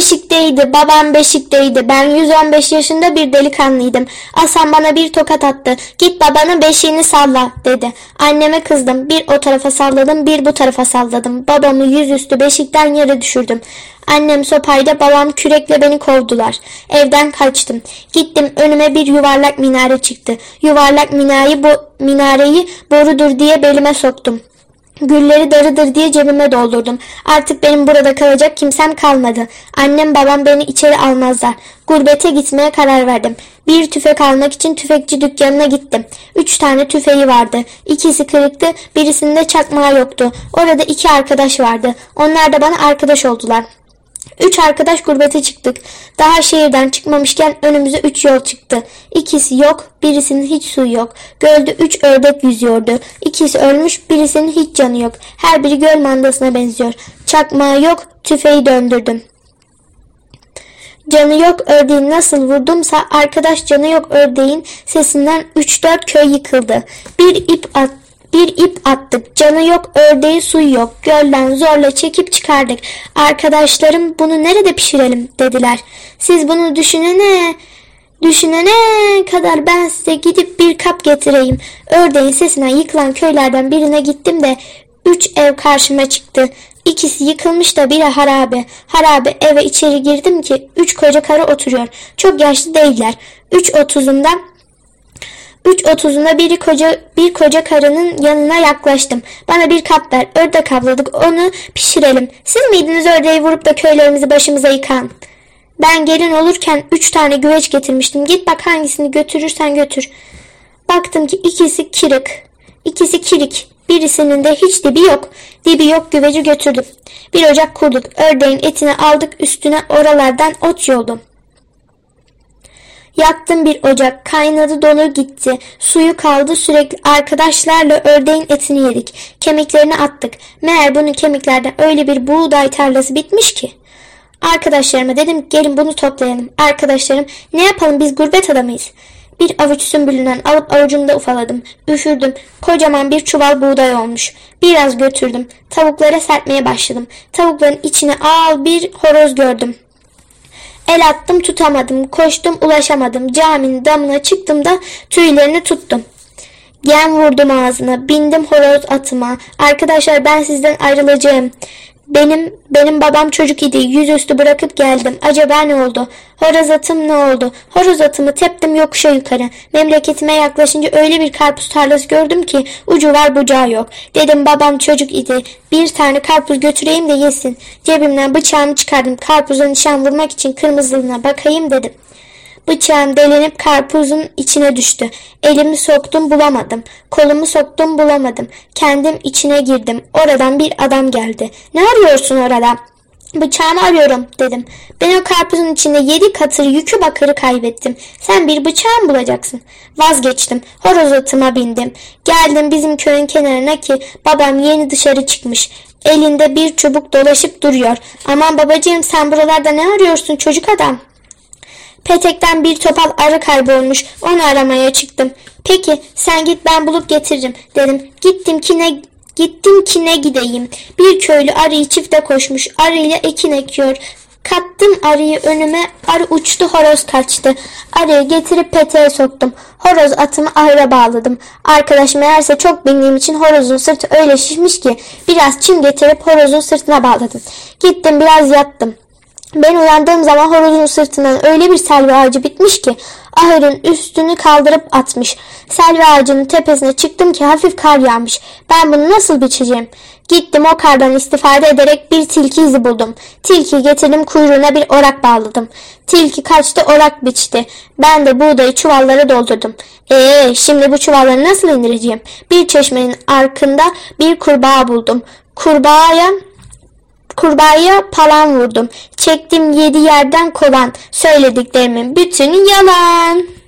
beşikteydi, babam beşikteydi. Ben 115 yaşında bir delikanlıydım. Hasan bana bir tokat attı. Git babanın beşiğini salla dedi. Anneme kızdım. Bir o tarafa salladım, bir bu tarafa salladım. Babamı yüzüstü beşikten yere düşürdüm. Annem sopayla, babam kürekle beni kovdular. Evden kaçtım. Gittim önüme bir yuvarlak minare çıktı. Yuvarlak minareyi, bo minareyi borudur diye belime soktum. Gülleri darıdır diye cebime doldurdum. Artık benim burada kalacak kimsem kalmadı. Annem babam beni içeri almazlar. Gurbete gitmeye karar verdim. Bir tüfek almak için tüfekçi dükkanına gittim. Üç tane tüfeği vardı. İkisi kırıktı, birisinde çakmağı yoktu. Orada iki arkadaş vardı. Onlar da bana arkadaş oldular. Üç arkadaş gurbete çıktık. Daha şehirden çıkmamışken önümüze üç yol çıktı. İkisi yok, birisinin hiç suyu yok. Gölde üç ördek yüzüyordu. İkisi ölmüş, birisinin hiç canı yok. Her biri göl mandasına benziyor. Çakmağı yok, tüfeği döndürdüm. Canı yok ördeğin nasıl vurdumsa arkadaş canı yok ördeğin sesinden 3-4 köy yıkıldı. Bir ip at, bir ip attık. Canı yok ördeği suyu yok. Gölden zorla çekip çıkardık. Arkadaşlarım bunu nerede pişirelim dediler. Siz bunu düşünene Düşünene kadar ben size gidip bir kap getireyim. Ördeğin sesinden yıkılan köylerden birine gittim de üç ev karşıma çıktı. İkisi yıkılmış da biri harabe. Harabe eve içeri girdim ki üç koca karı oturuyor. Çok yaşlı değiller. Üç otuzunda Üç otuzunda biri koca, bir koca karının yanına yaklaştım. Bana bir kap ver. Ördek avladık. Onu pişirelim. Siz miydiniz ördeği vurup da köylerimizi başımıza yıkan? Ben gelin olurken üç tane güveç getirmiştim. Git bak hangisini götürürsen götür. Baktım ki ikisi kırık. İkisi kirik. Birisinin de hiç dibi yok. Dibi yok güveci götürdüm. Bir ocak kurduk. Ördeğin etini aldık üstüne oralardan ot yoldum. Yaktım bir ocak, kaynadı dolu gitti. Suyu kaldı sürekli arkadaşlarla ördeğin etini yedik. Kemiklerini attık. Meğer bunun kemiklerden öyle bir buğday tarlası bitmiş ki. Arkadaşlarıma dedim gelin bunu toplayalım. Arkadaşlarım ne yapalım biz gurbet adamıyız. Bir avuç sümbülünden alıp avucumda ufaladım. Üfürdüm. Kocaman bir çuval buğday olmuş. Biraz götürdüm. Tavuklara serpmeye başladım. Tavukların içine al bir horoz gördüm. El attım tutamadım. Koştum ulaşamadım. Caminin damına çıktım da tüylerini tuttum. Gem vurdum ağzına. Bindim horoz atıma. Arkadaşlar ben sizden ayrılacağım. Benim benim babam çocuk idi. Yüzüstü bırakıp geldim. Acaba ne oldu? Horoz atım ne oldu? Horoz atımı teptim yokuşa yukarı. Memleketime yaklaşınca öyle bir karpuz tarlası gördüm ki ucu var bucağı yok. Dedim babam çocuk idi. Bir tane karpuz götüreyim de yesin. Cebimden bıçağımı çıkardım. Karpuza nişan vurmak için kırmızılığına bakayım dedim. Bıçağım delinip karpuzun içine düştü. Elimi soktum bulamadım. Kolumu soktum bulamadım. Kendim içine girdim. Oradan bir adam geldi. Ne arıyorsun orada? Bıçağımı arıyorum dedim. Ben o karpuzun içinde yedi katır yükü bakırı kaybettim. Sen bir bıçağı mı bulacaksın? Vazgeçtim. Horoz atıma bindim. Geldim bizim köyün kenarına ki babam yeni dışarı çıkmış. Elinde bir çubuk dolaşıp duruyor. Aman babacığım sen buralarda ne arıyorsun çocuk adam? Petekten bir topal arı kaybolmuş. Onu aramaya çıktım. Peki sen git ben bulup getiririm dedim. Gittim ki ne Gittim ki ne gideyim. Bir köylü arıyı çifte koşmuş. Arıyla ekin ekiyor. Kattım arıyı önüme. Arı uçtu horoz kaçtı. Arıyı getirip peteğe soktum. Horoz atımı ahıra bağladım. Arkadaş meğerse çok bindiğim için horozun sırtı öyle şişmiş ki biraz çim getirip horozun sırtına bağladım. Gittim biraz yattım. Ben uyandığım zaman horozun sırtından öyle bir selvi ağacı bitmiş ki ahırın üstünü kaldırıp atmış. Selvi ağacının tepesine çıktım ki hafif kar yağmış. Ben bunu nasıl biçeceğim? Gittim o kardan istifade ederek bir tilki izi buldum. Tilki getirdim kuyruğuna bir orak bağladım. Tilki kaçtı orak biçti. Ben de buğdayı çuvallara doldurdum. Eee şimdi bu çuvalları nasıl indireceğim? Bir çeşmenin arkında bir kurbağa buldum. Kurbağaya Kurbağaya palan vurdum. Çektim yedi yerden kovan. Söylediklerimin bütünü yalan.